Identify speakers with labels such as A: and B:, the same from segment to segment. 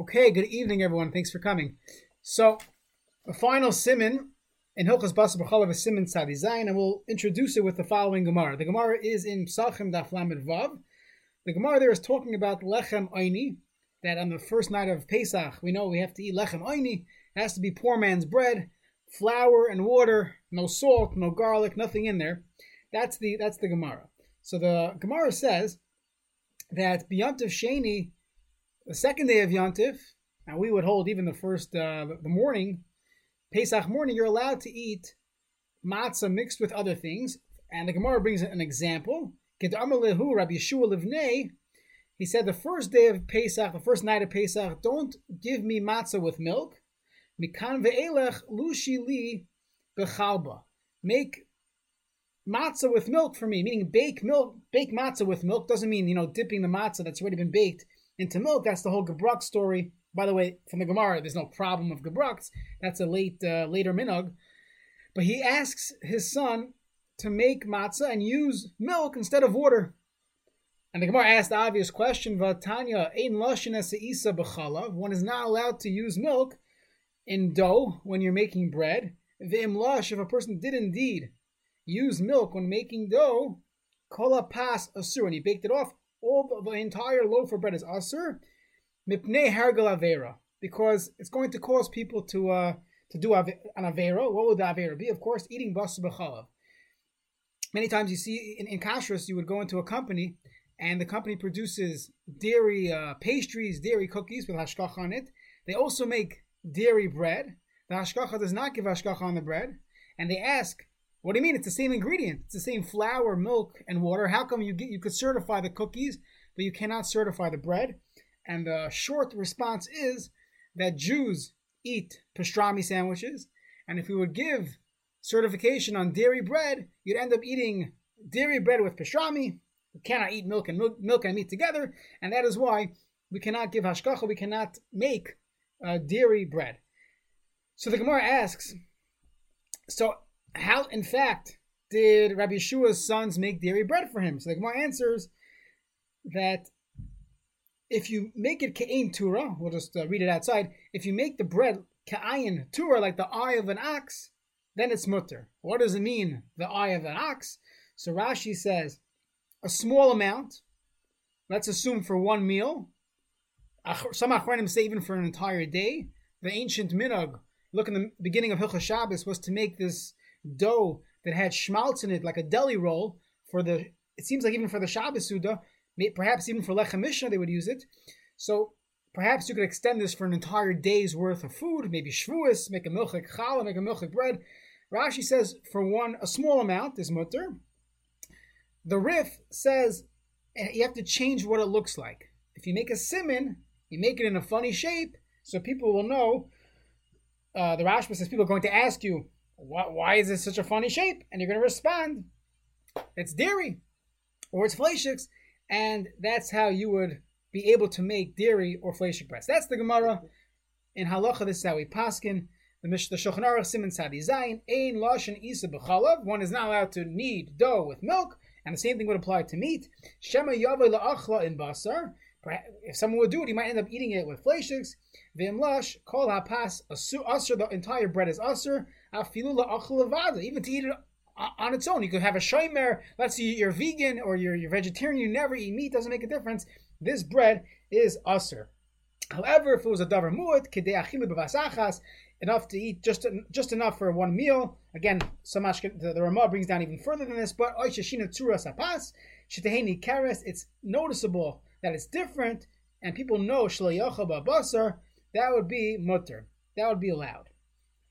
A: Okay, good evening, everyone. Thanks for coming. So, the final simon in Hilchas Basa B'chalav is simon Tzadi Zayin, and we'll introduce it with the following Gemara. The Gemara is in Psachim Daf Lamed Vav. The Gemara there is talking about lechem oini, that on the first night of Pesach, we know we have to eat lechem oini. It has to be poor man's bread, flour and water, no salt, no garlic, nothing in there. That's the that's the Gemara. So the Gemara says that B'yantiv Sheni the second day of Yontif, and we would hold even the first, uh, the morning, Pesach morning, you're allowed to eat matzah mixed with other things. And the Gemara brings an example. Kedamalehu Rabbi Yeshua Livnei, he said the first day of Pesach, the first night of Pesach, don't give me matzah with milk. Mikan ve'elech lushi li bechalba. Make matzah with milk for me, meaning bake milk, bake matzah with milk doesn't mean you know dipping the matzah that's already been baked into milk. That's the whole Gebruk story. By the way, from the Gemara, there's no problem of Gebruks. That's a late uh, later minog. But he asks his son to make matzah and use milk instead of water. And the Gemara asked the obvious question: Vatanya ein isa b'chalav. One is not allowed to use milk in dough when you're making bread. V'im lush, if a person did indeed use milk when making dough, kola pas asur, and he baked it off, all the, the entire loaf of bread is aser, mipnei hargal avera, because it's going to cause people to uh, to do an avera. What would the avera be? Of course, eating basa b'chalav. Many times you see in, in kashrus, you would go into a company and the company produces dairy uh, pastries, dairy cookies with hashkacha on it. They also make dairy bread. The hashkacha does not give hashkacha on the bread, and they ask, what do you mean? It's the same ingredient. It's the same flour, milk, and water. How come you get you could certify the cookies, but you cannot certify the bread? And the short response is that Jews eat pastrami sandwiches, and if we would give certification on dairy bread, you'd end up eating dairy bread with pastrami. We cannot eat milk and milk, milk and meat together, and that is why we cannot give hashkacha. We cannot make uh, dairy bread. So the Gemara asks, so how, in fact, did Rabbi Yeshua's sons make dairy bread for him? So the Gemara answers that if you make it ka'in tura, we'll just uh, read it outside. If you make the bread ka'ayin tura, like the eye of an ox, then it's mutter. What does it mean, the eye of an ox? So Rashi says, a small amount, let's assume for one meal. Some Achronim say even for an entire day. The ancient minhag, look in the beginning of Hilchah Shabbos, was to make this dough that had schmaltz in it, like a deli roll, for the it seems like even for the Shabbos Suda, perhaps even for Lechem Mishnah they would use it. So perhaps you could extend this for an entire day's worth of food, maybe Shavuos, make a milchik challah, make a milchik bread. Rashi says for one, a small amount is mutter. The Rif says eh, you have to change what it looks like. If you make a simon, you make it in a funny shape, so people will know. Uh, the Rashba says people are going to ask you, why, why is it such a funny shape? And you're going to respond, it's dairy or it's fleishiks. And that's how you would be able to make dairy or fleshik breads. That's the Gemara. In Halacha, this is how we paskin. The Mishnah Shulchan Aruch Simon Sadi Zayin Ein Lashon Isa B'chalav. One is not allowed to knead dough with milk, and the same thing would apply to meat. Shema Yavay La'achla in Basar. If someone would do it, he might end up eating it with fleshiks. V'imlash Kol HaPas Asur. The entire bread is Asur. Even to eat it on its own, you could have a shomer. Let's say you're vegan or you're, you're vegetarian, you never eat meat, doesn't make a difference. This bread is usr. However, if it was a davar mu'at, kedei enough to eat just just enough for one meal. Again, Samash the, the Ramah brings down even further than this, but oishashina tzura sapas sheteheni kares. It's noticeable that it's different, and people know shloyacha basar. That would be mutter. That would be allowed.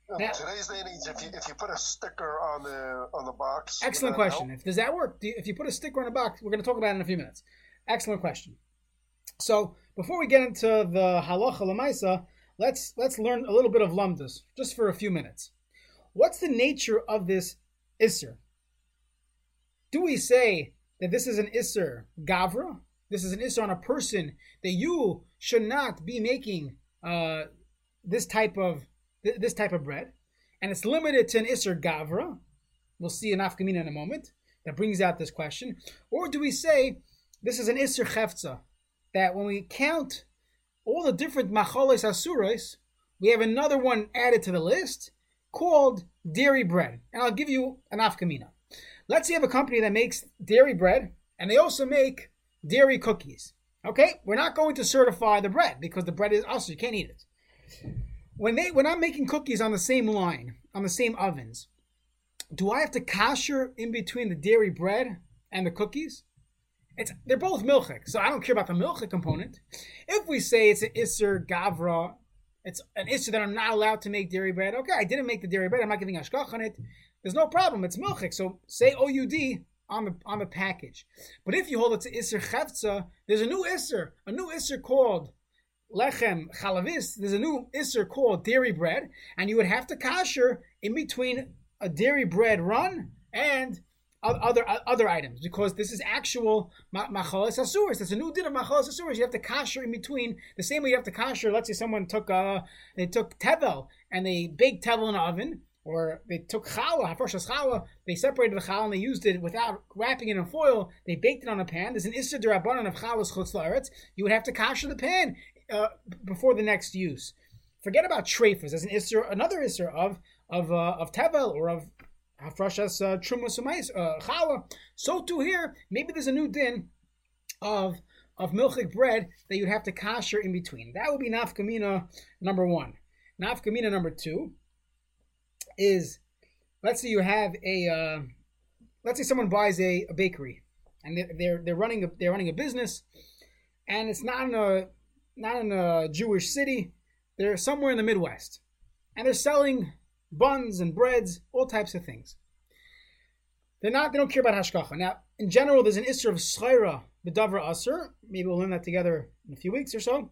B: Now, today's day and age, if you, if you put a sticker on the on the box,
A: excellent question. If, does that work? Do you, if you put a sticker on the box, we're going to talk about it in a few minutes. Excellent question. So before we get into the halacha lemaisa, let's let's learn a little bit of lumdas just for a few minutes. What's the nature of this isser? Do we say that this is an isser gavra? This is an isser on a person that you should not be making uh, this type of th- this type of bread, and it's limited to an Isser Gavra. We'll see an Afkamina in a moment that brings out this question. Or do we say this is an Isser Chefza, that when we count all the different macholes asuros, we have another one added to the list called dairy bread. And I'll give you an afkamina. Let's say you have a company that makes dairy bread and they also make dairy cookies. Okay, we're not going to certify the bread because the bread is also you can't eat it. When they when I'm making cookies on the same line, on the same ovens, do I have to kasher in between the dairy bread and the cookies? It's they're both milchik, so I don't care about the milchik component. If we say it's an iser gavra, it's an issue that I'm not allowed to make dairy bread. Okay, I didn't make the dairy bread. I'm not giving ashkach on it. There's no problem. It's milchik. So say OUD on the on the package. But if you hold it to iser chavtza, there's a new iser, a new iser called lechem chalavis. There's a new iser called dairy bread, and you would have to kasher in between a dairy bread run and other other items because this is actual machalas asuris. It's a new din of machalas asuris. You have to kasher in between the same way you have to kasher. Let's say someone took uh they took tevel and they baked tevel in the oven, or they took challah, hafrashas challah. They separated the challah and they used it without wrapping it in foil. They baked it on a pan. There's an issa derabanan of challas chutz la'aretz. You would have to kasher the pan uh, before the next use. Forget about treifas. There's an issa, another issa of of uh, of tevel or of hafrashas uh, truma sumais uh, challah. So too here, maybe there's a new din of of milchik bread that you'd have to kasher in between. That would be nafkamina number one. Nafkamina number two is, let's say you have a, uh, let's say someone buys a, a bakery, and they're, they're they're running a, they're running a business, and it's not in a not in a Jewish city. They're somewhere in the Midwest, and they're selling buns and breads, all types of things. They're not. They don't care about hashkacha. Now, in general, there's an issue of schayra b'davra aser. Maybe we'll learn that together in a few weeks or so.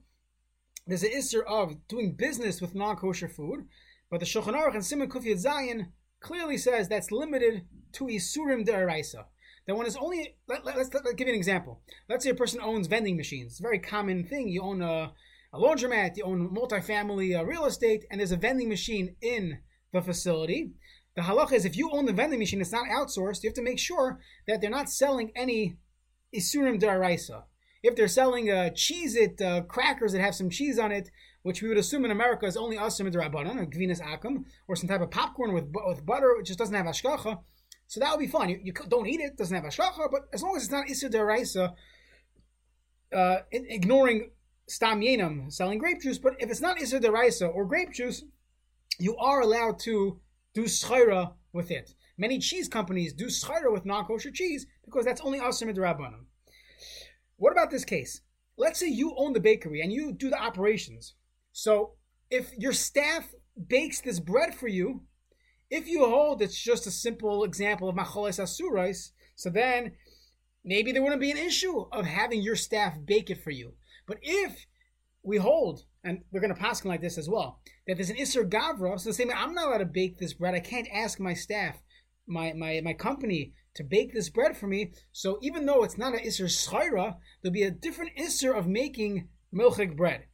A: There's an issue of doing business with non-kosher food, but the Shulchan Aruch and Simon Kufiyat Zayin clearly says that's limited to isurim deraisa. That one is only. Let, us let, let, give you an example. Let's say a person owns vending machines. It's a very common thing. You own a, a laundromat, you own multifamily uh, real estate, and there's a vending machine in the facility. The halacha is if you own the vending machine, it's not outsourced. You have to make sure that they're not selling any isurim deraisa. If they're selling uh, cheese it uh, crackers that have some cheese on it, which we would assume in America is only asim rabbanon, or gvinas akum, or some type of popcorn with with butter, which just doesn't have ashkacha, so that would be fine. You, you don't eat it; doesn't have ashkacha, but as long as it's not isur deraisa, uh, ignoring stam yenam, selling grape juice. But if it's not isur deraisa or grape juice, you are allowed to do schayra with it. Many cheese companies do schayra with non-kosher cheese because that's only asim rabbanon. What about this case? Let's say you own the bakery and you do the operations. So if your staff bakes this bread for you, if you hold it's just a simple example of macholes asurais, so then maybe there wouldn't be an issue of having your staff bake it for you. But if we hold, and we're going to pass like this as well, that there's an Isser Gavra, so the same I'm not allowed to bake this bread. I can't ask my staff, my, my, my company, to bake this bread for me. So even though it's not an Isser Shaira, there'll be a different Isser of making milchik bread.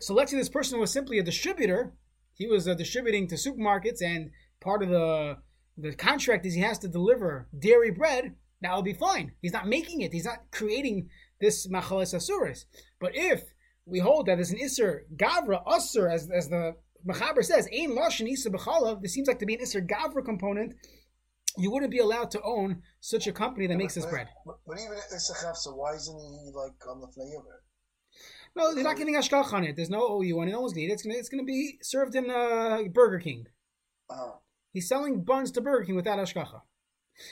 A: So let's say this person was simply a distributor. He was uh, distributing to supermarkets, and part of the the contract is he has to deliver dairy bread. That will be fine. He's not making it. He's not creating this machales asuris. But if we hold that there's an Isser Gavra Usser, as, as the Mechaber says, ain Ein Lashon Isser B'chalav, this seems like to be an Isser Gavra component, you wouldn't be allowed to own such a company that makes this bread.
B: But, but even Isser Chavsa, why isn't he like on the Fnei
A: No, they're not getting ashkach on it. There's no OU on it. No one's needed. It's gonna it's gonna be served in uh, Burger King. Uh-huh. He's selling buns to Burger King without ashkacha.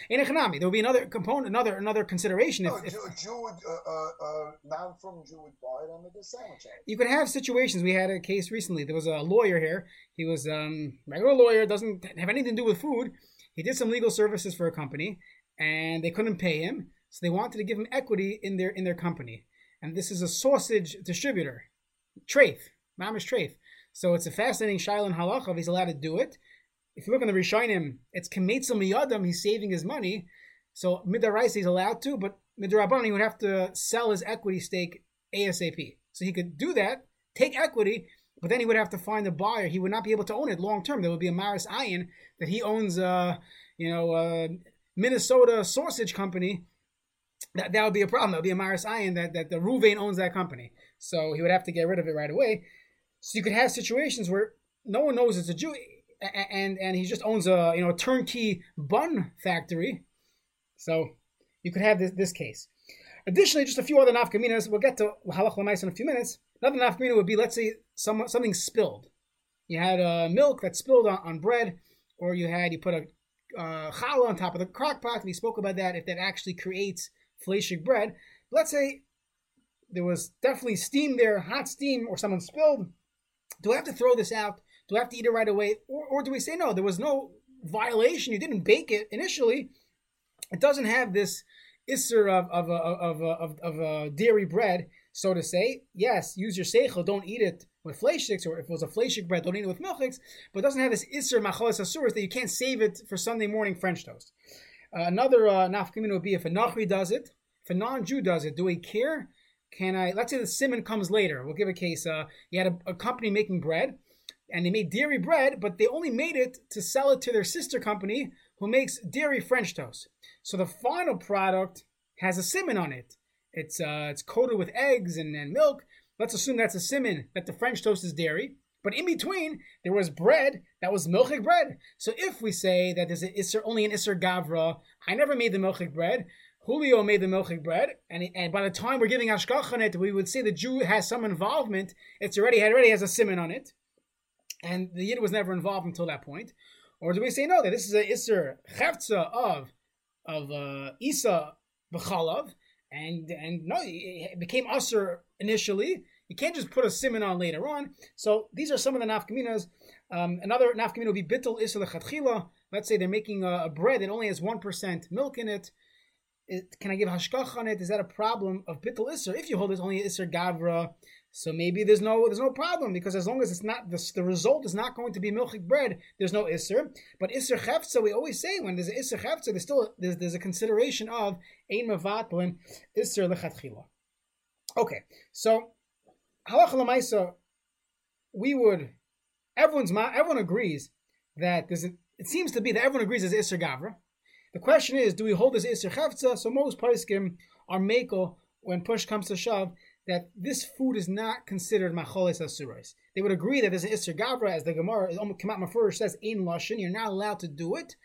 A: In economy, there will be another component, another another consideration. If,
B: no, if Jew, Jew would, uh, uh, uh, from Jew would buy it and make a sandwich.
A: You could have situations. We had a case recently. There was a lawyer here. He was um, regular lawyer, doesn't have anything to do with food. He did some legal services for a company, and they couldn't pay him, so they wanted to give him equity in their in their company. And this is a sausage distributor, Trafe, Mamish Trafe. So it's a fascinating Shiloh halacha. He's allowed to do it if you look on the Rishonim, it's Kemetzel Miyadam, he's saving his money. So Midarais he's allowed to, but Midarabban he would have to sell his equity stake ASAP. So he could do that, take equity, but then he would have to find a buyer. He would not be able to own it long term. There would be a Maris Ayin that he owns, uh, you know, uh, Minnesota sausage company. That, that would be a problem. That would be a Maris Ayin that, that the Ruvain owns that company. so he would have to get rid of it right away. So you could have situations where no one knows it's a Jew, and and he just owns a you know a turnkey bun factory. So you could have this this case. Additionally, just a few other nafkaminas. We'll get to halach lemais in a few minutes. Another nafkamina would be, let's say, some, something spilled. You had uh, milk that spilled on, on bread, or you had you put a uh, challah on top of the crock pot. We spoke about that. If that actually creates fleshig bread, let's say there was definitely steam there, hot steam, or someone spilled. Do I have to throw this out? Do I have to eat it right away, or, or do we say no? There was no violation. You didn't bake it initially. It doesn't have this isser of of of of, of, of uh, dairy bread, so to say. Yes, use your seichel. Don't eat it with fleshix, or if it was a fleshik bread, don't eat it with milchix. But it doesn't have this isser machalas asuris that you can't save it for Sunday morning French toast. Another uh, nafkamin would be if a nachri does it, if a non-Jew does it, do we care? Can I? Let's say the simon comes later. We'll give a case. Uh, you had a, a company making bread, and they made dairy bread, but they only made it to sell it to their sister company who makes dairy French toast. So the final product has a simon on it. It's uh, it's coated with eggs and, and milk. Let's assume that's a simon that the French toast is dairy. But in between, there was bread that was milchik bread. So if we say that there's an isser, only an isser gavra, I never made the milchik bread. Julio made the milchik bread, and, and by the time we're giving hashgach on it, we would say the Jew has some involvement. It's already it already has a simon on it, and the yid was never involved until that point. Or do we say no that this is a isser cheftza of of uh, Isa b'chalav, and and no, it became usher initially. You can't just put a simon on later on. So these are some of the nafkaminas. Um, another nafkamina would be bittul isser lechatchila. Let's say they're making a, a bread that only has one percent milk in it. it. Can I give hashkach on it? Is that a problem of bittul isser? If you hold it only isser gavra, so maybe there's no there's no problem because as long as it's not the, the result is not going to be milchik bread, there's no isser. But isser chefza, we always say when there's an isser chefza, there's still there's, there's a consideration of ein mevatlin isser lechatchila. Okay, so halacha lemaisa, we would everyone's everyone agrees that there's a, it seems to be that everyone agrees there's isser gavra. The question is, do we hold this isser chefza? So most poskim are mako when push comes to shove that this food is not considered macholes asurais. They would agree that there's an isser gavra, as the Gemara Kamat Mafurish says, in lashon. You're not allowed to do it.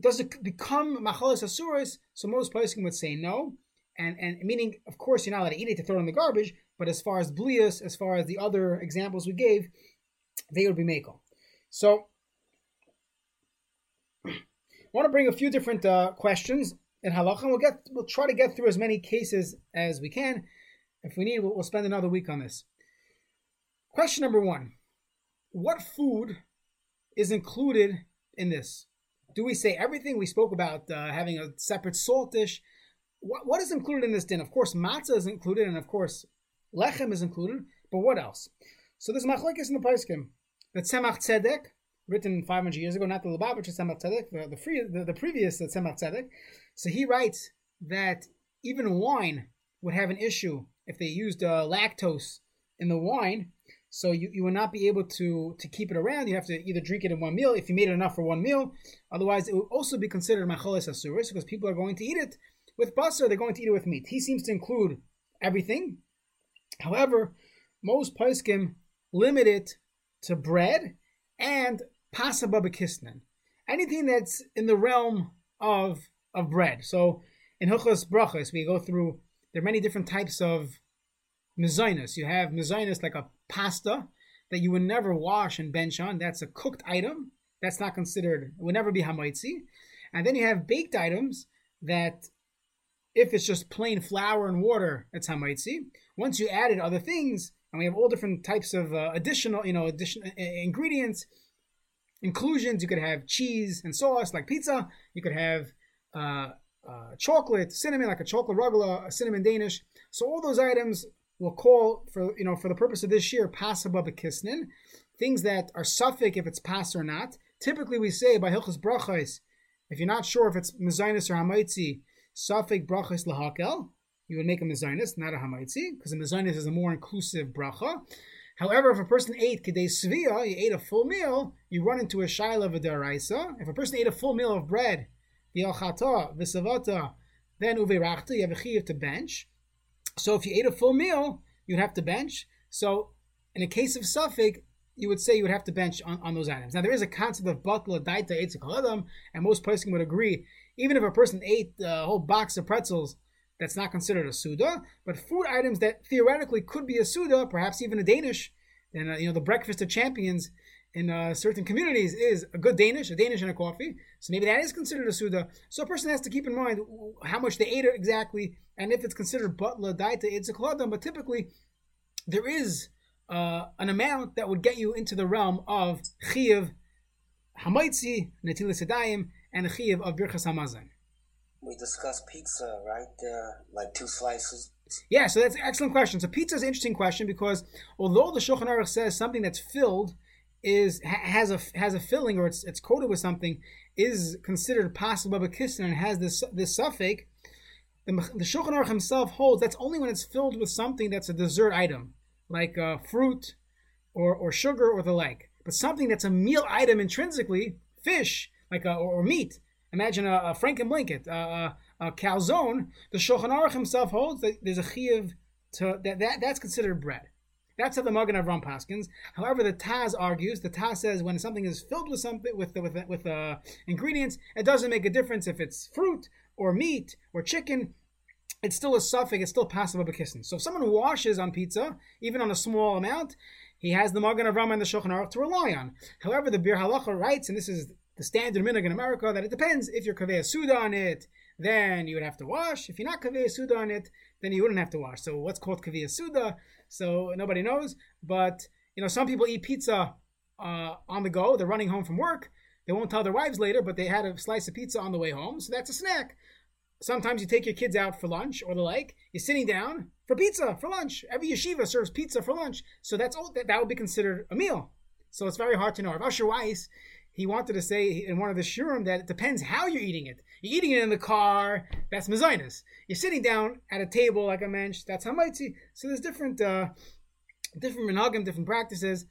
A: Does it become macholes asurais? So most poskim would say no, and and meaning, of course, you're not allowed to eat it to throw it in the garbage. But as far as blias, as far as the other examples we gave, they would be mako. So, I want to bring a few different uh, questions in halacha. We'll get we'll try to get through as many cases as we can. If we need, we'll spend another week on this. Question number one What food is included in this? Do we say everything we spoke about uh, having a separate salt dish? What, what is included in this din? Of course, matzah is included, and of course, lechem is included, but what else? So there's machlekes in the Paiskim. The Tzemach Tzedek, written 500 years ago, not the Lubavitch Tzemach Tzedek, the, the, free, the, the previous Tzemach Tzedek. So he writes that even wine would have an issue if they used uh, lactose in the wine. So you, you will not be able to to keep it around. You have to either drink it in one meal if you made it enough for one meal. Otherwise, it will also be considered macholes asuris because people are going to eat it with basar. They're going to eat it with meat. He seems to include everything. However, most poskim limit it to bread and pas haba b'kisnin. Anything that's in the realm of of bread. So in Hilchos Brachos, we go through there are many different types of mezainis. You have mezainis like a pasta that you would never wash and bench on. That's a cooked item. That's not considered, it would never be hamaitzi. And then you have baked items that, if it's just plain flour and water, it's hamaitzi. Once you added other things, and we have all different types of uh, additional, you know, additional uh, ingredients, inclusions. You could have cheese and sauce like pizza. You could have uh, uh, chocolate, cinnamon, like a chocolate rugula, a cinnamon Danish. So all those items will call for you know for the purpose of this year pass above the kisnin, things that are suffix if it's pass or not. Typically, we say by hilchas brachos, if you're not sure if it's mezainis or hamaitzi, suffix brachos lahakel, you would make a mezainis, not a hamaitzi, because a mezainis is a more inclusive bracha. However, if a person ate kedei svia, you ate a full meal, you run into a shaila of a. If a person ate a full meal of bread V'yalchata, v'savata, then uverachta, you have a chiyuv to bench. So if you ate a full meal, you'd have to bench. So in a case of suffix, you would say you would have to bench on, on those items. Now there is a concept of batla daita etzik and most places would agree. Even if a person ate a whole box of pretzels, that's not considered a suda. But food items that theoretically could be a suda, perhaps even a Danish, and uh, you know the breakfast of champions in uh, certain communities is a good Danish, a Danish and a coffee. So maybe that is considered a suda. So a person has to keep in mind how much they ate exactly, and if it's considered batla daita etzik But typically, there is uh, an amount that would get you into the realm of chiv hamaitzi, netilas sedayim, and chiv of birchas hamazon.
C: We discussed pizza, right? Uh, like two slices.
A: Yeah, so that's an excellent question. So pizza is an interesting question because although the Shulchan Aruch says something that's filled is has a has a filling or it's it's coated with something is considered possible kissin and has this this suffix, the, the Shulchan Aruch himself holds that's only when it's filled with something that's a dessert item like uh, fruit or, or sugar or the like. But something that's a meal item intrinsically, fish, like a, or, or meat. Imagine a, a franken blanket, a, a, calzone. The Shulchan Aruch himself holds that there's a chiyuv to that, that that's considered bread. That's how the Magen Avram Paskins. However, the Taz argues. The Taz says when something is filled with something with with with uh, ingredients, it doesn't make a difference if it's fruit or meat or chicken it's still a suffix, it's still passive abakissin. So if someone washes on pizza, even on a small amount, he has the Magen Avraham and the Shulchan Aruch to rely on. However, the Biur Halacha writes, and this is the standard minhag in America, that it depends. If you're kaveh suda on it, then you would have to wash. If you're not kaveh suda on it, then you wouldn't have to wash. So what's called kaveh suda? So nobody knows. But you know, some people eat pizza uh, on the go. They're running home from work. They won't tell their wives later, but they had a slice of pizza on the way home, so that's a snack. Sometimes you take your kids out for lunch or the like. You're sitting down for pizza for lunch. Every yeshiva serves pizza for lunch, so that's all. That, that would be considered a meal. So it's very hard to know. If Usher Weiss, he wanted to say in one of the shurim that it depends how you're eating it. You're eating it in the car, that's mezainis. You're sitting down at a table like I mentioned, that's hamaitzi. So there's different, uh, different minhagim, different practices.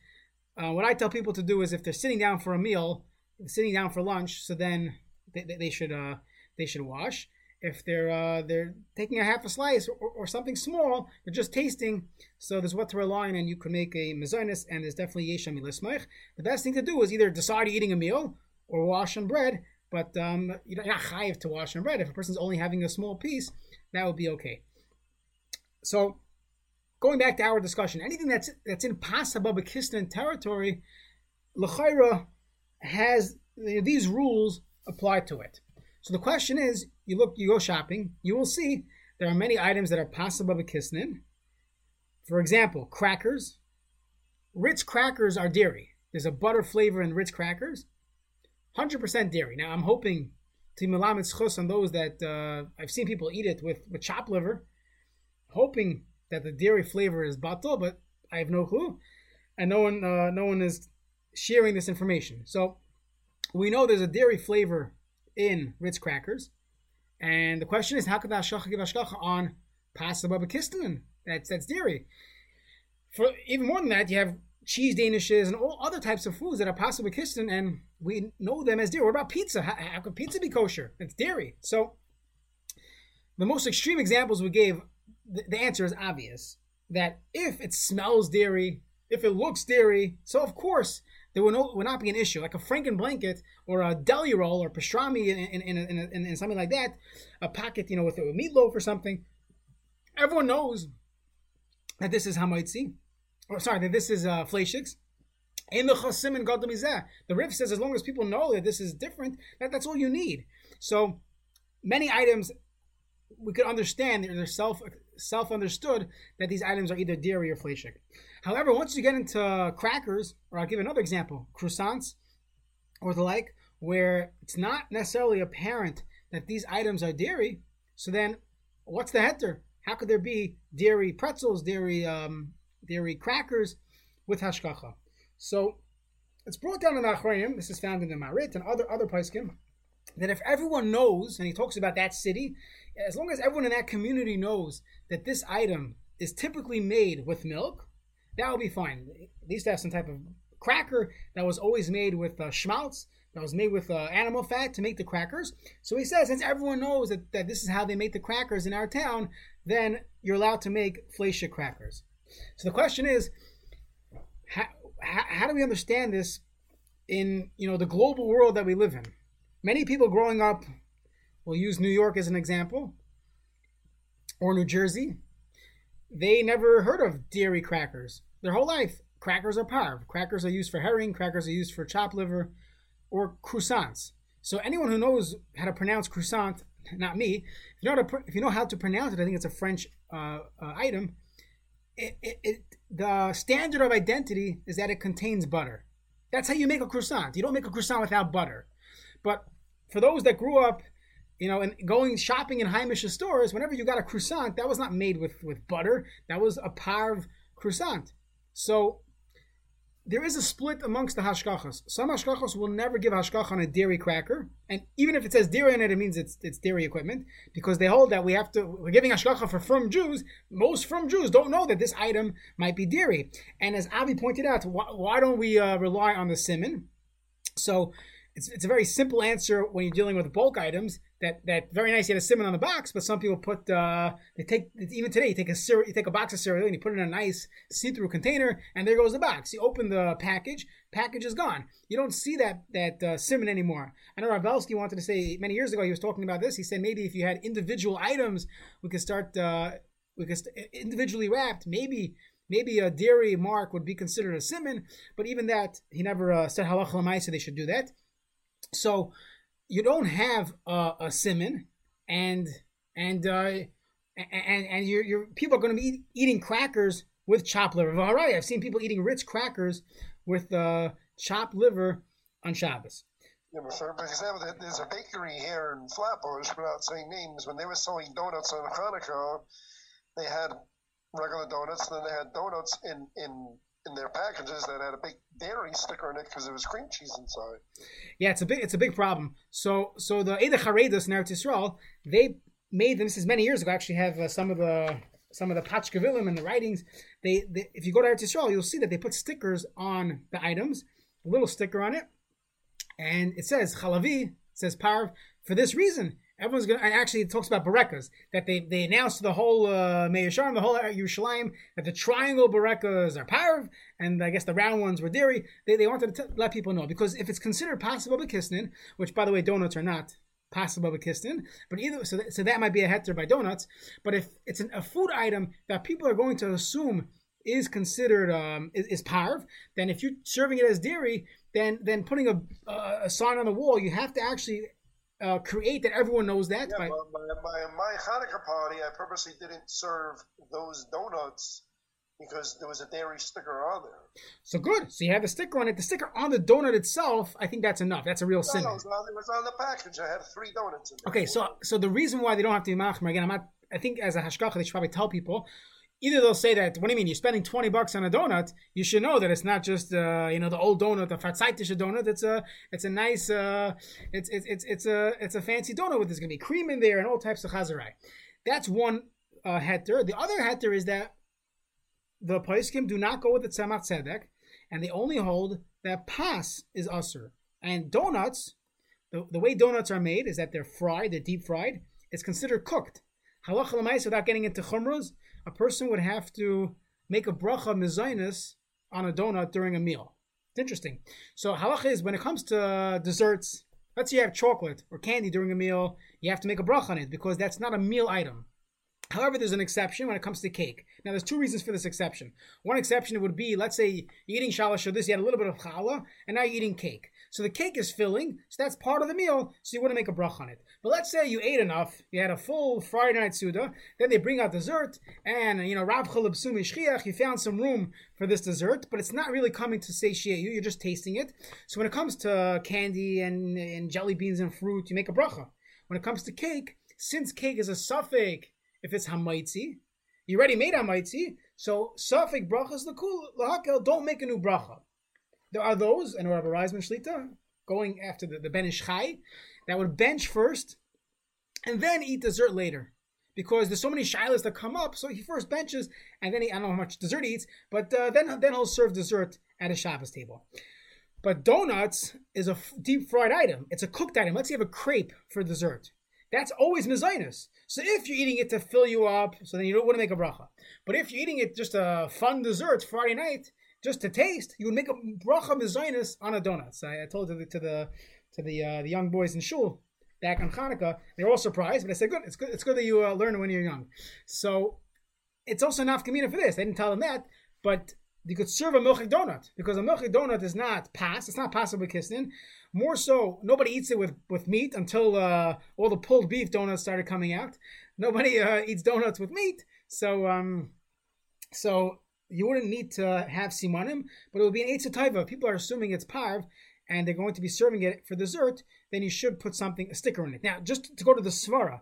A: Uh, what I tell people to do is if they're sitting down for a meal, sitting down for lunch, so then they, they should uh, they should wash if they're uh, they're taking a half a slice or, or, something small, they're just tasting. So there's what to rely on, and you can make a mezainis, and there's definitely yesham ilismach. The best thing to do is either decide eating a meal or wash on bread, but um, you're not chayiv to wash on bread. If a person's only having a small piece, that would be okay. So going back to our discussion, anything that's that's in pas haba b'kisnin territory, L'chaira has these rules apply to it. So the question is, you look, you go shopping, you will see there are many items that are possible of kisnin. For example, crackers. Ritz crackers are dairy. There's a butter flavor in Ritz crackers. 100% dairy. Now I'm hoping to melamed chus on those that uh, I've seen people eat it with, with chop liver, hoping that the dairy flavor is batal, but I have no clue, and no one uh, no one is sharing this information. So we know there's a dairy flavor in Ritz crackers. And the question is, how could the hashgacha give hashgacha on pas haba b'kisnin? That's that's dairy. For even more than that, you have cheese danishes and all other types of foods that are pas haba b'kisnin, and we know them as dairy. What about pizza? How, how could pizza be kosher? It's dairy. So the most extreme examples we gave, the, the answer is obvious. That if it smells dairy, if it looks dairy, so of course there will, no, will not be an issue. Like a Franken blanket or a deli roll or pastrami and, in, in, in, in something like that, a packet, you know, with a meatloaf or something. Everyone knows that this is hamaitzi, or sorry, that this is uh, fleishiks. In the chasim and gadol the Rif says as long as people know that this is different, that, that's all you need. So many items we could understand they're self self understood that these items are either dairy or fleshik. However, once you get into crackers, or I'll give another example, croissants or the like, where it's not necessarily apparent that these items are dairy, so then what's the heter? How could there be dairy pretzels, dairy um, dairy crackers with hashgacha? So it's brought down in the Achronim, this is found in the Marit and other other paiskim, that if everyone knows, and he talks about that city, as long as everyone in that community knows that this item is typically made with milk, that will be fine. At least have some type of cracker that was always made with uh, schmaltz, that was made with uh, animal fat to make the crackers. So he says, since everyone knows that, that this is how they make the crackers in our town, then you're allowed to make fleisha crackers. So the question is, how, how, how do we understand this in you know the global world that we live in? Many people growing up, we'll use New York as an example, or New Jersey. They never heard of dairy crackers their whole life. Crackers are parv. Crackers are used for herring. Crackers are used for chopped liver, or croissants. So anyone who knows how to pronounce croissant, not me, if you know how to, if you know how to pronounce it, I think it's a French uh, uh, item. It, it, it, the standard of identity is that it contains butter. That's how you make a croissant. You don't make a croissant without butter. But for those that grew up, you know, and going shopping in Heimish stores, whenever you got a croissant, that was not made with, with butter. That was a parve croissant. So there is a split amongst the hashkachas. Some hashkachas will never give hashkach on a dairy cracker, and even if it says dairy in it, it means it's it's dairy equipment because they hold that we have to. We're giving hashkacha for from Jews. Most from Jews don't know that this item might be dairy. And as Avi pointed out, why, why don't we uh, rely on the simon? So it's, it's a very simple answer when you're dealing with bulk items. That that very nice. You have a simon on the box, but some people put uh, they take even today. You take a you take a box of cereal and you put it in a nice see-through container, and there goes the box. You open the package, package is gone. You don't see that that uh, simon anymore. I know Rav Belsky wanted to say many years ago. He was talking about this. He said maybe if you had individual items, we could start uh, we could st- individually wrapped. Maybe maybe a dairy mark would be considered a simon, but even that he never uh, said halacha lemaisa they should do that. So you don't have a, a simon, and and uh, and and your your people are going to be eating crackers with chopped liver. All right, I've seen people eating Ritz crackers with uh, chopped liver on Shabbos.
B: Yeah, for example, there's a bakery here in Flatbush, without saying names, when they were selling donuts on Hanukkah, they had regular donuts, and then they had donuts in in in their packages that had a big dairy sticker on it because there was cream cheese inside.
A: Yeah, it's a big it's a big problem. So so the Eda Haredos in Eretz Yisrael, they made them. This is many years ago. I actually have uh, some of the some of the pashkevilim and the writings. They, they if you go to Eretz Yisrael, you'll see that they put stickers on the items, a little sticker on it, and it says Chalavi, it says Parv for this reason Everyone's going to, actually, it talks about Barekas, that they, they announced to the whole uh, Meir the whole Yerushalayim, that the triangle Barekas are Parv, and I guess the round ones were dairy. They, they wanted to t- let people know, because if it's considered possible Bekisnin, which by the way, donuts are not possible Bekisnin, but either, so that, so that might be a heter by donuts, but if it's an, a food item that people are going to assume is considered um, is, is parv, then if you're serving it as dairy, then then putting a, a sign on the wall, you have to actually uh, create that everyone knows that.
B: Yeah, by... my, my, my Hanukkah party, I purposely didn't serve those donuts because there was a dairy sticker on there.
A: So good. So you have a sticker on it. The sticker on the donut itself, I think that's enough. That's a real no, sin.
B: No, it was on the package. I had three donuts.
A: Okay, so so the reason why they don't have to be machmer again, I'm not. I think as a hashgacha, they should probably tell people either they'll say that what do you mean you're spending 20 bucks on a donut you should know that it's not just uh, you know the old donut the fatzaitische donut it's a it's a nice uh, it's, it's it's it's a it's a fancy donut with there's gonna be cream in there and all types of chazarai that's one uh, heter. The other heter is that the poskim do not go with the tzemach tzedek and they only hold that pas is usr and donuts the, the way donuts are made is that they're fried they're deep fried it's considered cooked. Halacha without getting into chumras a person would have to make a bracha mezainis on a donut during a meal. It's interesting. So halacha is when it comes to desserts, let's say you have chocolate or candy during a meal, you have to make a bracha on it because that's not a meal item. However, there's an exception when it comes to cake. Now, there's two reasons for this exception. One exception would be, let's say you're eating shalosh or this, you had a little bit of challah, and now you're eating cake. So the cake is filling, so that's part of the meal, so you wouldn't make a brach on it. But let's say you ate enough, you had a full Friday night Suda, then they bring out dessert, and you know, Rav Chalab Sumi you found some room for this dessert, but it's not really coming to satiate you, you're just tasting it. So when it comes to candy and, and jelly beans and fruit, you make a bracha. When it comes to cake, since cake is a suffix, if it's hamaitzi, you already made hamaitzi, so suffix brachas lahakel, don't make a new bracha. There are those, and Rabbi Reisman Shlita, going after the, the Ben Ish Chai, that would bench first and then eat dessert later. Because there's so many shilas that come up, so he first benches and then he, I don't know how much dessert he eats, but uh, then, then he'll serve dessert at a Shabbos table. But donuts is a f- deep fried item. It's a cooked item. Let's say you have a crepe for dessert. that's always mezainis. So if you're eating it to fill you up, so then you don't want to make a bracha. But if you're eating it just a fun dessert Friday night, just to taste, you would make a bracha mezainis on a donut. So I, I told to the to the to the uh, the young boys in shul back on Hanukkah. They were all surprised, but I said, "Good, it's good. It's good that you uh, learn when you're young." So it's also nafkamina for this. They didn't tell them that, but you could serve a milchik donut because a milchik donut is not pass. It's not possible kisnin. More so, nobody eats it with, with meat until uh, all the pulled beef donuts started coming out. Nobody uh, eats donuts with meat, so um, so you wouldn't need to have simanim, but it would be an eitzah People are assuming it's parv, and they're going to be serving it for dessert. Then you should put something a sticker in it. Now, just to go to the svara,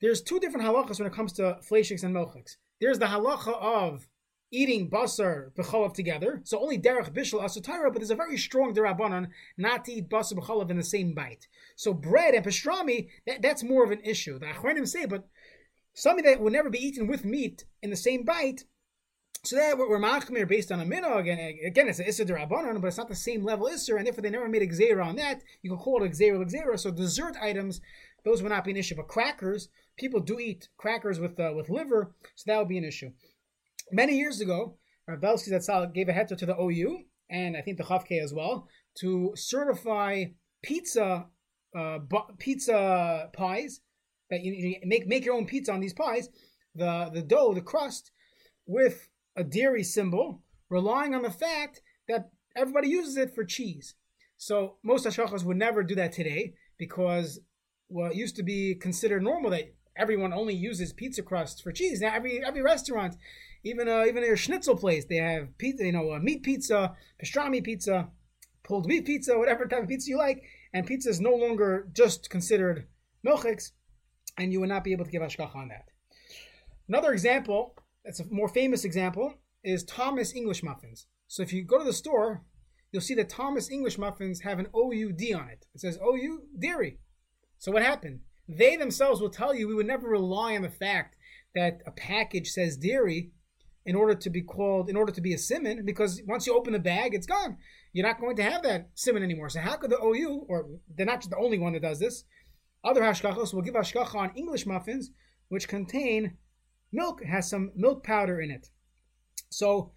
A: there's two different halachas when it comes to fleishiks and milchiks. There's the halacha of eating basar b'chalav together. So only derech bishul asutara, but there's a very strong derabanan not to eat basar b'chalav in the same bite. So bread and pastrami, that, that's more of an issue. The achronim say, but something that would never be eaten with meat in the same bite. So that we're machmir based on a minog, and again, it's an isser derabanan, but it's not the same level isser, and therefore they never made a gzera on that. You can call it a gzera gzera. So dessert items, those would not be an issue. But crackers, people do eat crackers with uh, with liver, so that would be an issue many years ago, Belsky Zatzal gave a heter to the OU and I think the Chavke as well to certify pizza uh, bu- pizza pies that you, you, make make your own pizza on these pies, the the dough, the crust, with a dairy symbol, relying on the fact that everybody uses it for cheese. So most hashachas would never do that today because what used to be considered normal that everyone only uses pizza crust for cheese. Now every every restaurant even uh, even your schnitzel place, they have pizza, you know, uh, meat pizza, pastrami pizza, pulled meat pizza, whatever type of pizza you like. And pizza is no longer just considered milchiks, and you would not be able to give hashgacha on that. Another example, that's a more famous example, is Thomas English muffins. So if you go to the store, you'll see that Thomas English muffins have an OUD on it. It says OU dairy. So what happened? They themselves will tell you we would never rely on the fact that a package says dairy in order to be called, in order to be a simon, because once you open the bag, it's gone. You're not going to have that simon anymore. So how could the OU, or they're not the only one that does this, other hashkachos will give hashkacha on English muffins, which contain milk, has some milk powder in it. So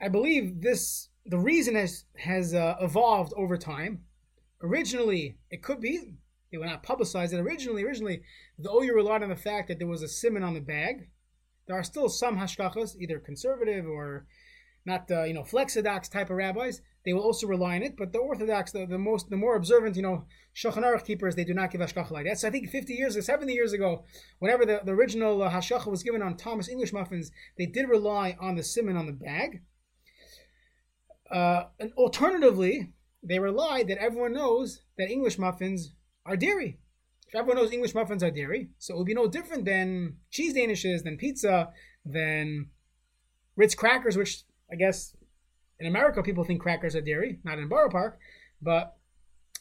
A: I believe this, the reason has, has uh, evolved over time. Originally, it could be, they were not publicized it. Originally, originally, the OU relied on the fact that there was a simon on the bag, there are still some hashkachas, either conservative or not the you know flexodox type of rabbis. They will also rely on it, but the orthodox, the, the most, the more observant, you know, shulchan aruch keepers, they do not give hashkacha like that. So I think 50 years or 70 years ago, whenever the, the original uh, hashkacha was given on Thomas English muffins, they did rely on the simon on the bag. Uh, and alternatively, they relied that everyone knows that English muffins are dairy. If everyone knows English muffins are dairy, so it would be no different than cheese danishes, than pizza, than Ritz crackers, which I guess in America people think crackers are dairy, not in Borough Park, but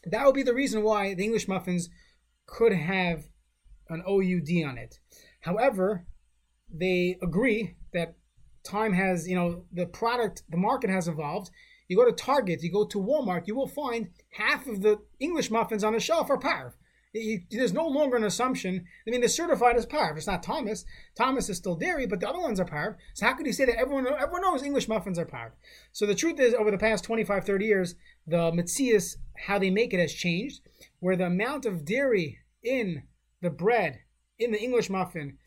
A: that would be the reason why the English muffins could have an OUD on it. However, they agree that time has, you know, the product, the market has evolved. You go to Target, you go to Walmart, you will find half of the English muffins on the shelf are parv there's no longer an assumption. I mean, they're certified as parv. It's not Thomas. Thomas is still dairy, but the other ones are parv. So how could you say that everyone everyone knows English muffins are parv? So the truth is, over the past 25, 30 years, the mitzias, how they make it has changed, where the amount of dairy in the bread, in the English muffin,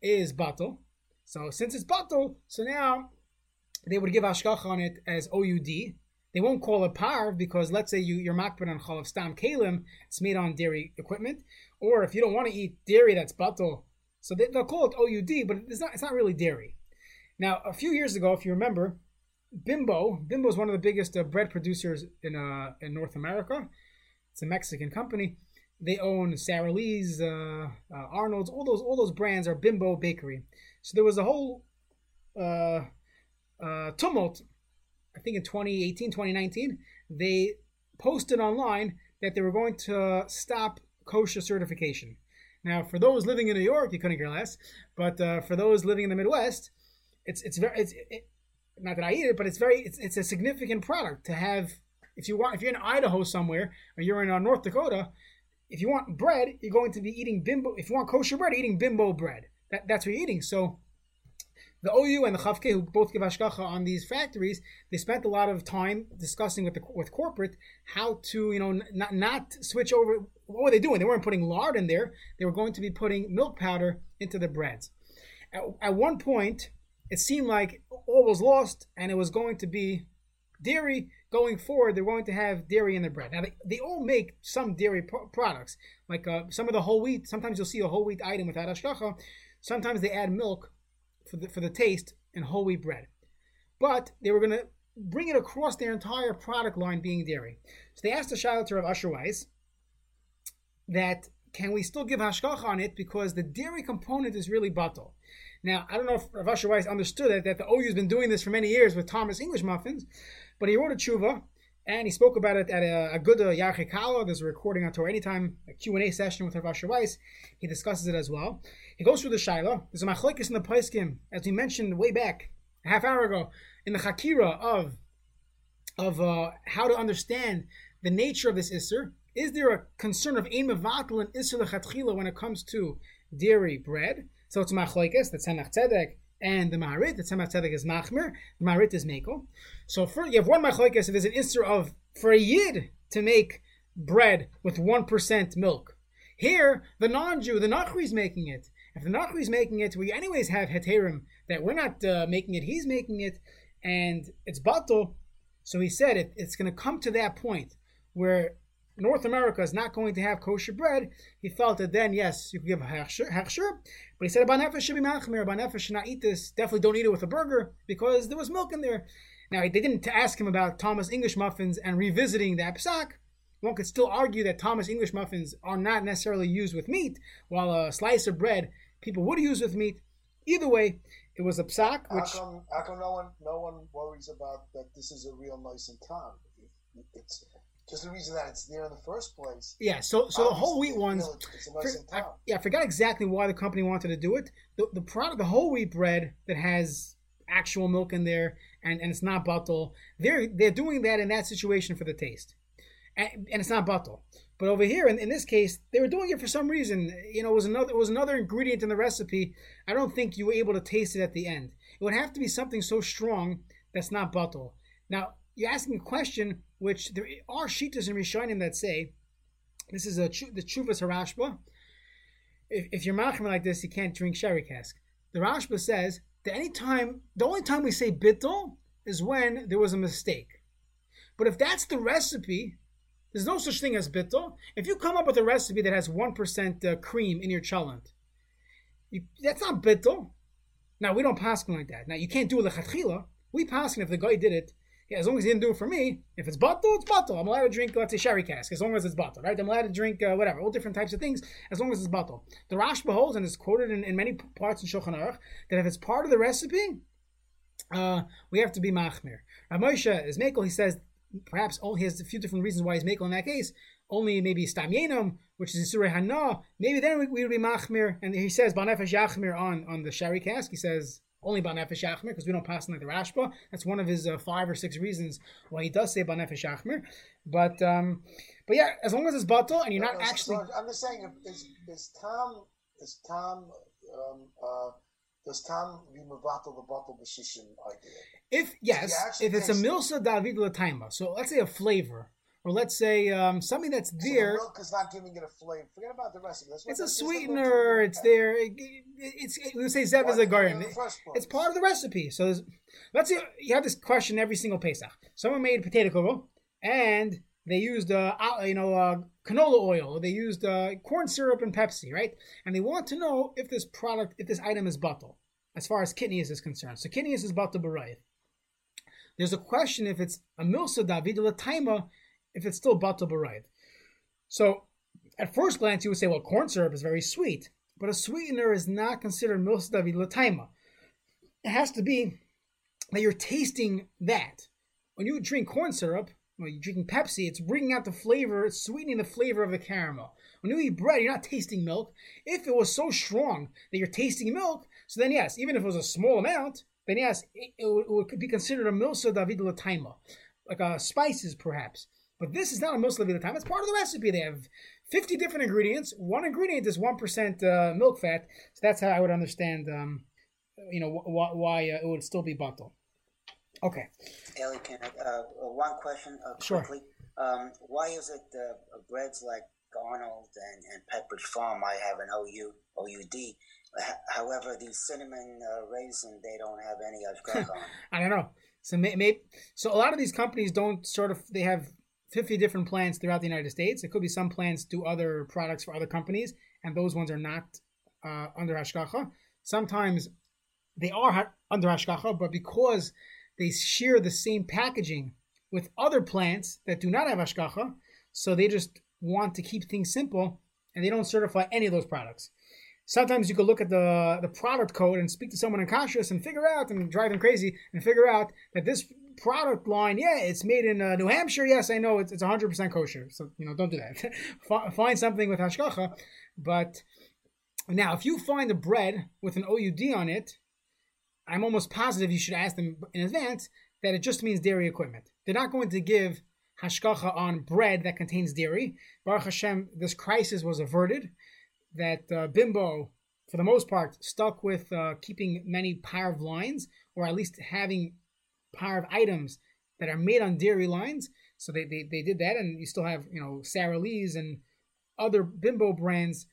A: is batal. So since it's batal, so now they would give ashkach on it as OUD, they won't call it parv because let's say you, you're makbid on chalav stam kalim, it's made on dairy equipment, or if you don't want to eat dairy that's batal, so they, will call it OUD, but it's not, it's not really dairy. Now, a few years ago, if you remember, Bimbo, Bimbo is one of the biggest uh, bread producers in uh, in North America. It's a Mexican company. They own Sara Lee's, uh, uh, Arnold's, all those all those brands are Bimbo Bakery. So there was a whole uh, uh, tumult I think in 2018, 2019, they posted online that they were going to stop kosher certification. Now, for those living in New York, you couldn't care less. But uh, for those living in the Midwest, it's it's very it's it, not that I eat it, but it's very it's, it's a significant product to have. If you want, if you're in Idaho somewhere or you're in uh, North Dakota, if you want bread, you're going to be eating bimbo. If you want kosher bread, eating bimbo bread. That, that's what you're eating. So the OU and the Chavke, who both give hashgacha on these factories, they spent a lot of time discussing with the with corporate how to, you know, not not switch over. What were they doing? They weren't putting lard in there. They were going to be putting milk powder into the breads. At, at one point, it seemed like all was lost, and it was going to be dairy going forward. They're going to have dairy in their bread. Now they, they all make some dairy pro- products, like uh, some of the whole wheat. Sometimes you'll see a whole wheat item without hashgacha. Sometimes they add milk for the, for the taste and whole wheat bread. But they were going to bring it across their entire product line being dairy. So they asked the shaila of Asher Weiss that can we still give hashgacha on it because the dairy component is really batal. Now, I don't know if Rav Asher Weiss understood it, that the OU has been doing this for many years with Thomas English muffins, but he wrote a tshuva, and he spoke about it at a, a good uh, Yarche Kala. There's a recording on TorahAnytime, a Q&A session with Rav Asher Weiss. He discusses it as well. He goes through the shaila. There's a machlokes in the Poskim, as we mentioned way back, a half hour ago, in the Hakira of, of uh, how to understand the nature of this Isser. Is there a concern of Ein Mevatel and Isser Lechatchila when it comes to dairy bread? So it's machlokes, the Tzemach Tzedek, and the Maharit. The Tzemach Tzedek is Machmir, the Maharit is Meko. So for, you have one machlokes, if there's an Isser of, for a Yid to make bread with 1% milk. Here, the non-Jew, the Nachri is making it. If the Nachri is making it, we anyways have Heterim, that we're not uh, making it, he's making it, and it's Batal. So he said it, it's going to come to that point where North America is not going to have kosher bread, he felt that then, yes, you could give hechsher, but he said Abba Nefesh should be machmir, Abba Nefesh should not eat this, definitely don't eat it with a burger, because there was milk in there. Now, they didn't ask him about Thomas English muffins and revisiting that psak. One could still argue that Thomas English muffins are not necessarily used with meat, while a slice of bread people would use with meat. Either way, it was a psak, which...
D: How come, how come no, one, no one worries about that this is a real nice and time? It's just the reason that it's there in the first place.
A: Yeah, so so the whole wheat ones.
D: It's a nice
A: for- I, yeah, I forgot exactly why the company wanted to do it. The the product, the whole wheat bread that has actual milk in there and, and it's not batal. They're they're doing that in that situation for the taste, and, and it's not batal. But over here, in, in this case, they were doing it for some reason. You know, it was another it was another ingredient in the recipe. I don't think you were able to taste it at the end. It would have to be something so strong that's not batal. Now you're asking a question which there are shitas and rishonim that say this is a the chuvas harashba. If, if you're machmir like this, you can't drink sherry cask. The Rashba says that any time, the only time we say bittul is when there was a mistake. But if that's the recipe, there's no such thing as bittul. If you come up with a recipe that has one percent uh, cream in your cholent, you, that's not bittul. Now we don't paskin like that. Now you can't do it lechatchila. We paskin if the guy did it. Yeah, as long as he didn't do it for me. If it's batal, it's batal. I'm allowed to drink, let's say, sherry cask, as long as it's batal, right? I'm allowed to drink uh, whatever, all different types of things, as long as it's batal. The Rashba holds, and it's quoted in, in many parts in Shulchan Aruch, that if it's part of the recipe, uh, we have to be machmir. Rav Moshe is makel. He says perhaps only he has a few different reasons why he's makel in that case. Only maybe stam yenam, which is Isurei Hana. Maybe then we, we would be machmir. And he says banefesh yachmir on on the sherry cask. He says only banefesh yachmir because we don't pass like the Rashba. That's one of his uh, five or six reasons why he does say banefesh yachmir. But um, but yeah, as long as it's Batal and you're not
D: No, no,
A: actually.
D: so I'm just saying, is is Tom is Tom um, uh, does Tom be mevatel the batal b'shishim idea?
A: If yes, if it's a milsa david lataima, so let's say a flavor, or let's say um, something that's
D: So the
A: there.
D: milk is not giving it a flavor. Forget about the recipe. That's
A: It's a
D: that's just little
A: sweetener. It's there. It, it- it's it, we say zev is a
D: did they do it in
A: garden.
D: the first place?
A: It's part of the recipe. So let's say you have this question every single Pesach. Someone made potato kugel and they used uh, you know uh, canola oil. They used uh, corn syrup and Pepsi, right? And they want to know if this product, if this item is batal, as far as kitniyos is concerned. So kitniyos is batal b'rayit. There's a question if it's a milsa david taima, if it's still batal b'rayit. So at first glance, you would say, well, corn syrup is very sweet, but a sweetener is not considered milsa david lataima. It has to be that you're tasting that. When you drink corn syrup, when you're drinking Pepsi, it's bringing out the flavor, it's sweetening the flavor of the caramel. When you eat bread, you're not tasting milk. If it was so strong that you're tasting milk, so then yes, even if it was a small amount, then yes, it, it, would, it would be considered a milsa david lataima, like uh, spices perhaps. But this is not a milsa the time. It's part of the recipe. They have 50 different ingredients. One ingredient is 1% uh, milk fat. So that's how I would understand, um, you know, wh- why uh, it would still be batal. Okay.
C: Eli, can I, uh, one question uh,
A: Sure.
C: Um, why is it uh, breads like Arnold and, and Pepperidge Farm I have an OU, OUD? However, the cinnamon uh, raisin, they don't have any ashgacha on.
A: I don't know. So may, may, so a lot of these companies don't sort of they have 50 different plants throughout the United States. It could be some plants do other products for other companies, and those ones are not uh, under hashgacha. Sometimes they are ha- under hashgacha, but because they share the same packaging with other plants that do not have hashgacha, so they just want to keep things simple, and they don't certify any of those products sometimes you could look at the the product code and speak to someone in Kashrus and figure out and drive them crazy and figure out that this product line, yeah, it's made in uh, New Hampshire. Yes, I know it's it's 100% kosher. So you know, don't do that. Fi- find something with hashgacha. But now, if you find a bread with an OUD on it, I'm almost positive you should ask them in advance that it just means dairy equipment. They're not going to give hashgacha on bread that contains dairy. Baruch Hashem, this crisis was averted that uh, Bimbo, for the most part, stuck with uh, keeping many parv lines, or at least having parv items that are made on dairy lines. So they, they, they did that, and you still have you know Sara Lee's and other Bimbo brands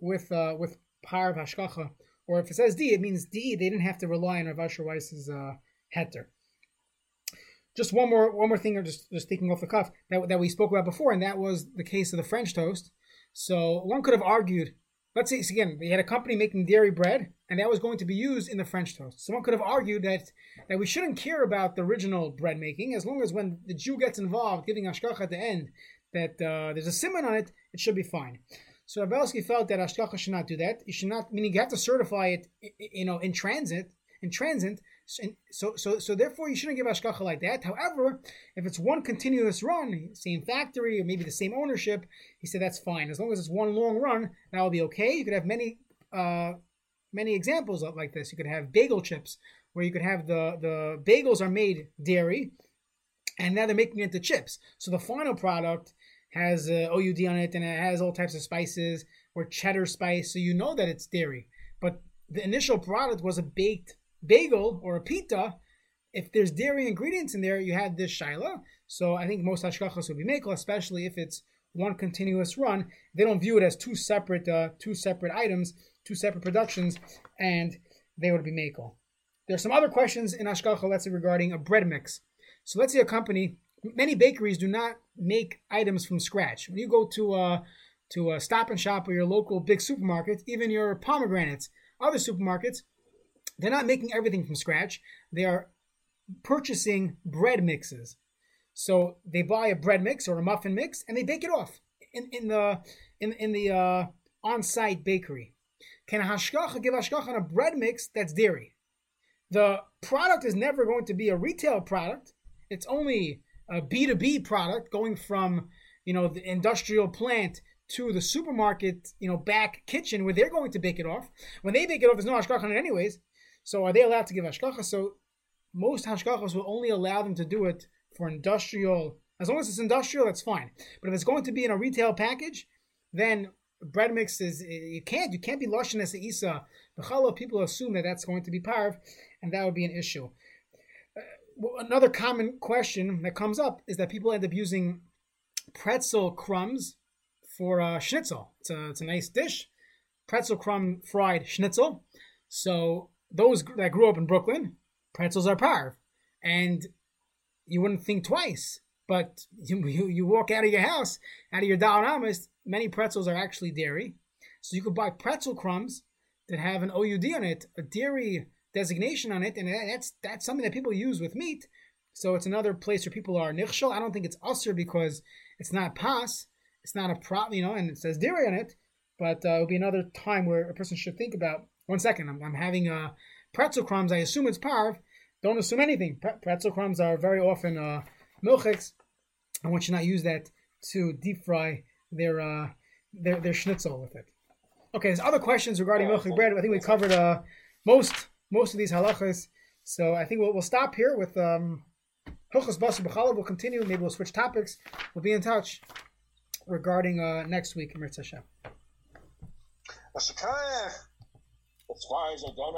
A: with uh, with parv hashgacha. Or if it says D, it means D. They didn't have to rely on Rav Asher Weiss's uh, heter. Just one more one more thing, or just just thinking off the cuff that that we spoke about before, and that was the case of the French toast. So one could have argued let's say again, we had a company making dairy bread, and that was going to be used in the French toast. Someone could have argued that that we shouldn't care about the original bread making, as long as when the Jew gets involved, giving ashkacha at the end, that uh, there's a simon on it, it should be fine. So Rav Belsky felt that ashkacha should not do that. You should not, meaning you have to certify it, you know, in transit, in transit. So, so, so, therefore, you shouldn't give ashkacha like that. However, if it's one continuous run, same factory or maybe the same ownership, he said that's fine as long as it's one long run. That will be okay. You could have many, uh, many examples of like this. You could have bagel chips where you could have the the bagels are made dairy, and now they're making it into chips. So the final product has uh, OUD on it and it has all types of spices or cheddar spice, so you know that it's dairy. But the initial product was a baked bagel or a pita, if there's dairy ingredients in there, you have this shaila. So I think most hashgachas would be mekel, especially if it's one continuous run. They don't view it as two separate uh, two separate items, two separate productions, and they would be mekel. are some other questions in hashgacha, let's say regarding a bread mix. So let's say a company, many bakeries do not make items from scratch. When you go to a, to a Stop and Shop or your local big supermarket, even your pomegranates, other supermarkets, they're not making everything from scratch. They are purchasing bread mixes. So they buy a bread mix or a muffin mix and they bake it off in, in the in, in the uh, on-site bakery. Can a hashgacha give hashgacha on a bread mix that's dairy? The product is never going to be a retail product. It's only a B2B product going from, you know, the industrial plant to the supermarket, you know, back kitchen where they're going to bake it off. When they bake it off, there's no hashgacha on it anyways. So are they allowed to give hashgacha? So most hashgachas will only allow them to do it for industrial. As long as it's industrial, that's fine. But if it's going to be in a retail package, then bread mix is you can't you can't be lushin as a isa. The challah people assume that that's going to be parv, and that would be an issue. Uh, well, another common question that comes up is that people end up using pretzel crumbs for uh, schnitzel. It's a it's a nice dish, pretzel crumb fried schnitzel. So those that grew up in Brooklyn, pretzels are parv, and you wouldn't think twice. But you, you, you walk out of your house, out of your Dalet Amos, many pretzels are actually dairy. So you could buy pretzel crumbs that have an OUD on it, a dairy designation on it, and that's that's something that people use with meat. So it's another place where people are nichshel. I don't think it's usher because it's not pas, it's not a prop, you know, and it says dairy on it. But uh, it'll be another time where a person should think about. One second, I'm, I'm having uh, pretzel crumbs. I assume it's parv. Don't assume anything. Pretzel crumbs are very often uh, milchiks. I want you not use that to deep fry their uh, their their schnitzel with it. Okay, there's other questions regarding milchik bread. I think we covered uh, most most of these halachas. So I think we'll, we'll stop here with um, Hilchos Basar B'chalav. We'll continue. Maybe we'll switch topics. We'll be in touch. regarding uh, next week, Mirza Hashem.
B: As far as a donut.